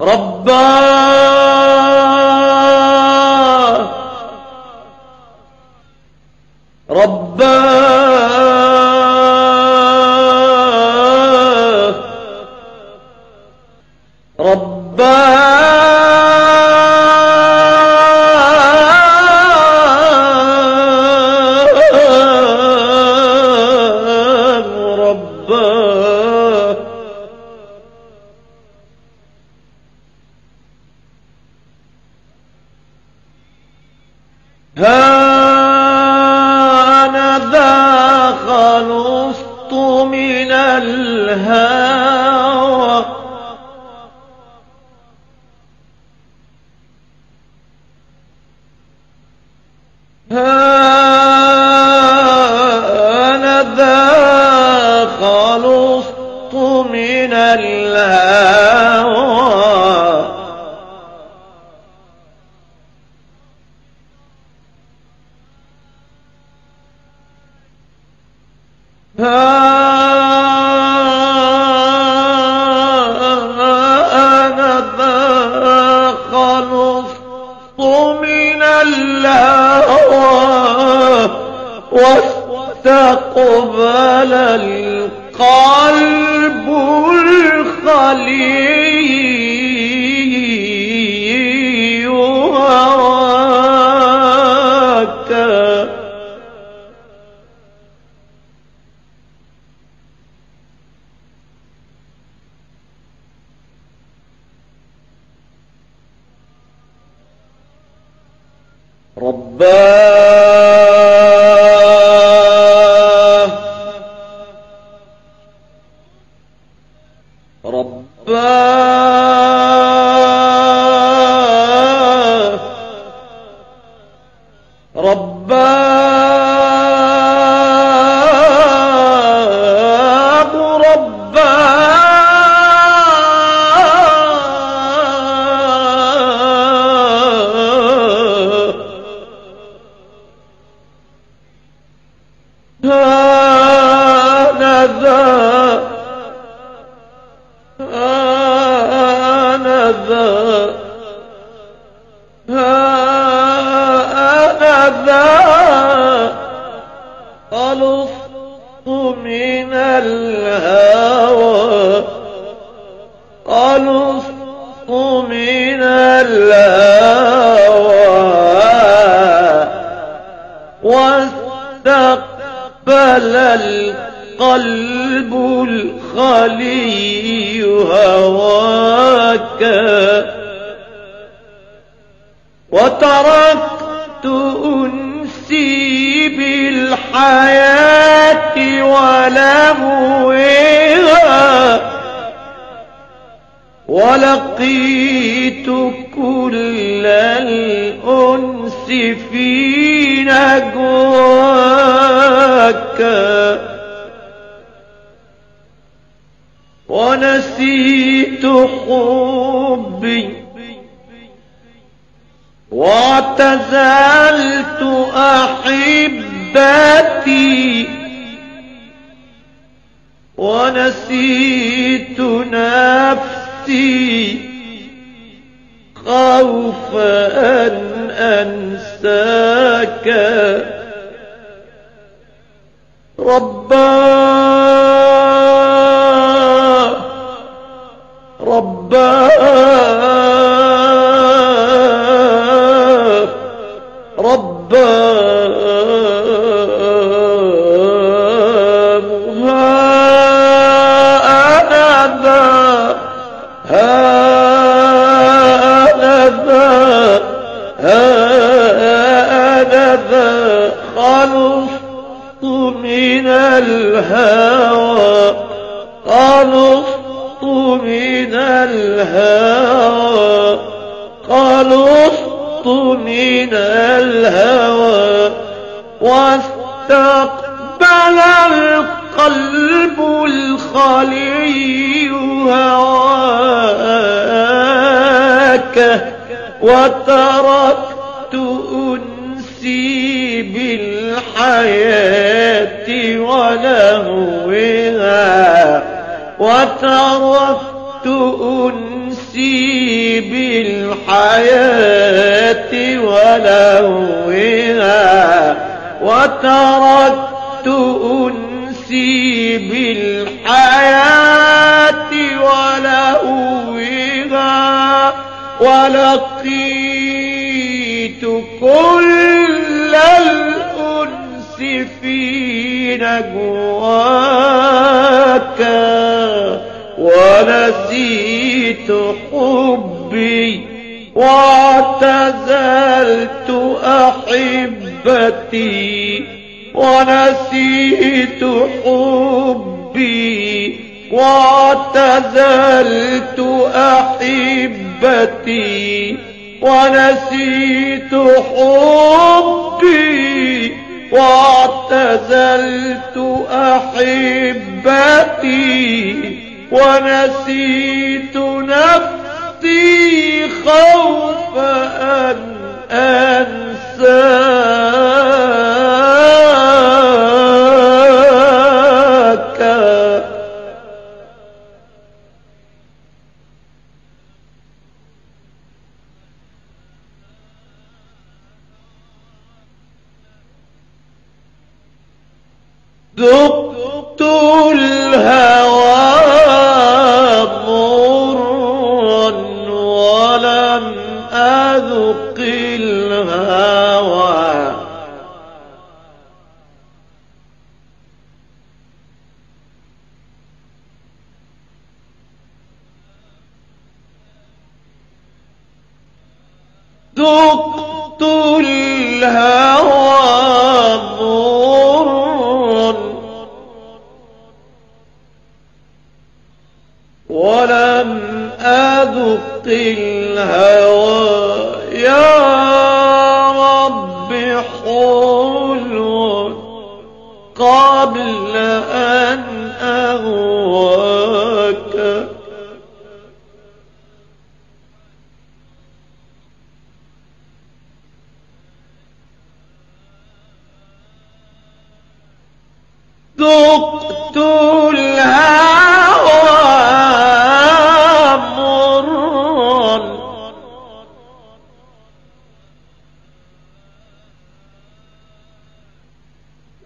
رباه رباه ها أنا ذا خلصت من الهوى. ها الهوى واستقبل القلب الخلي رباه رباه رباه هذا القلب الخلي هواك. وتركت أنسي بالحياة ولهوها ولقيت كل الأنس في نجواك ونسيت حبي واعتزلت أحبتي ونسيت نفسي خوف أن أنساك. رباه الهوى واستقبل القلب الخلي هواك وتركت أنسي بالحياة ولهوها وتركت أنسي بالحياة ولهوها وتركت أنسي بالحياة ولهوها ولقيت كل الأنس في نجواك ونسيت حبي واعتزلت أحبتي ونسيت حبي واعتزلت أحبتي ونسيت حبي واعتزلت أحبتي ونسيت نفسي خوف أن أنساك ذقت الهوى مرا ولم أذق الهوى. ذقت الهوى حلو قبل أن أهواك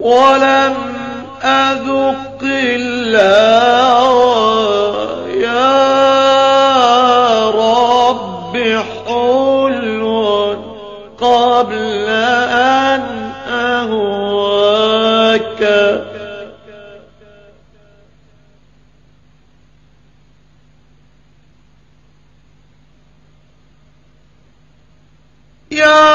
ولم أذق الهوى يا رب حلو قبل أن أهواك. يا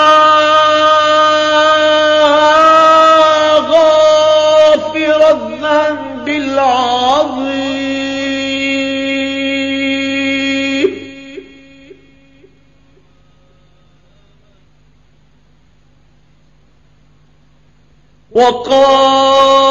وقابلا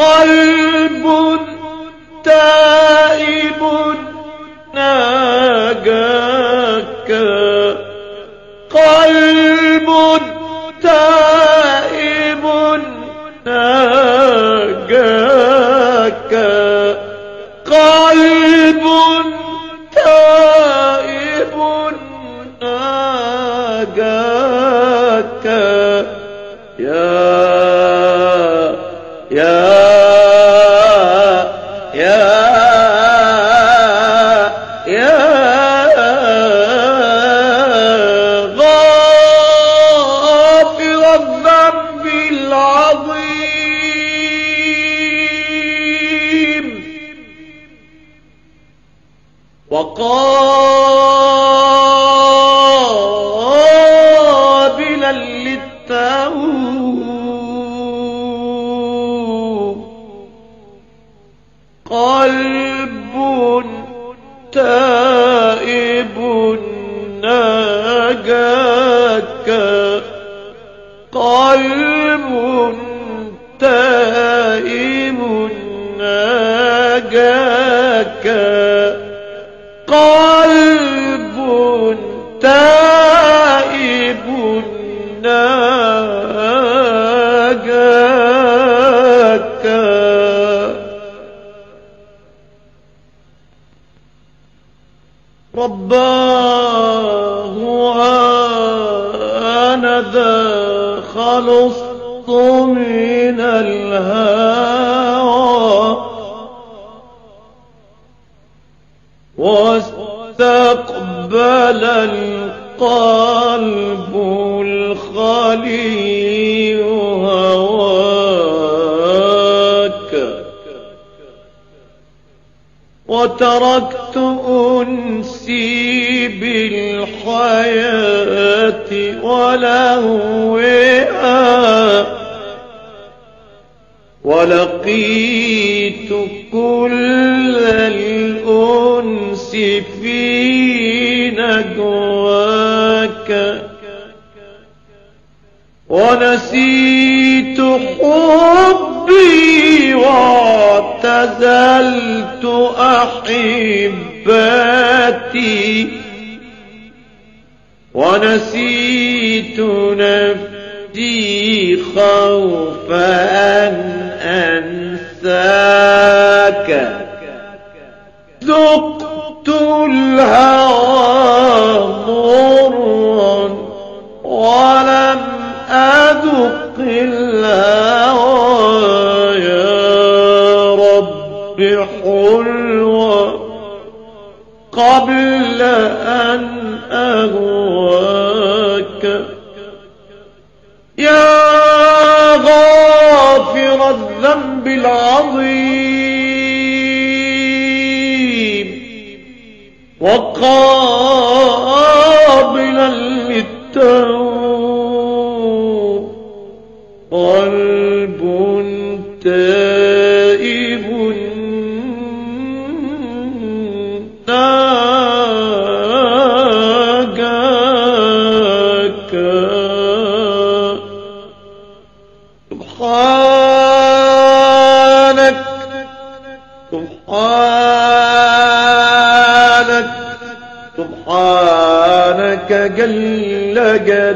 قلب تائب ناجاك. قلب تائب ناجاك. قلب تائب ناجاك. قابلا للتوب قلب تائب ناجاك. قلب تائب قلب تائب ناجاك. رباه أنا ذا خلصت من الهوى. واستقبل القلب الخلي هواك وتركت أنسي بالحياة ولهوها ولقيت كل ونسيت حبي واعتزلت أحباتي ونسيت نفسي خوف أن أنساك. ذقت الهوى قبل أن أهواك. يا غافر الذنب العظيم وقابلا للتوب سبحانك جل جلالك يا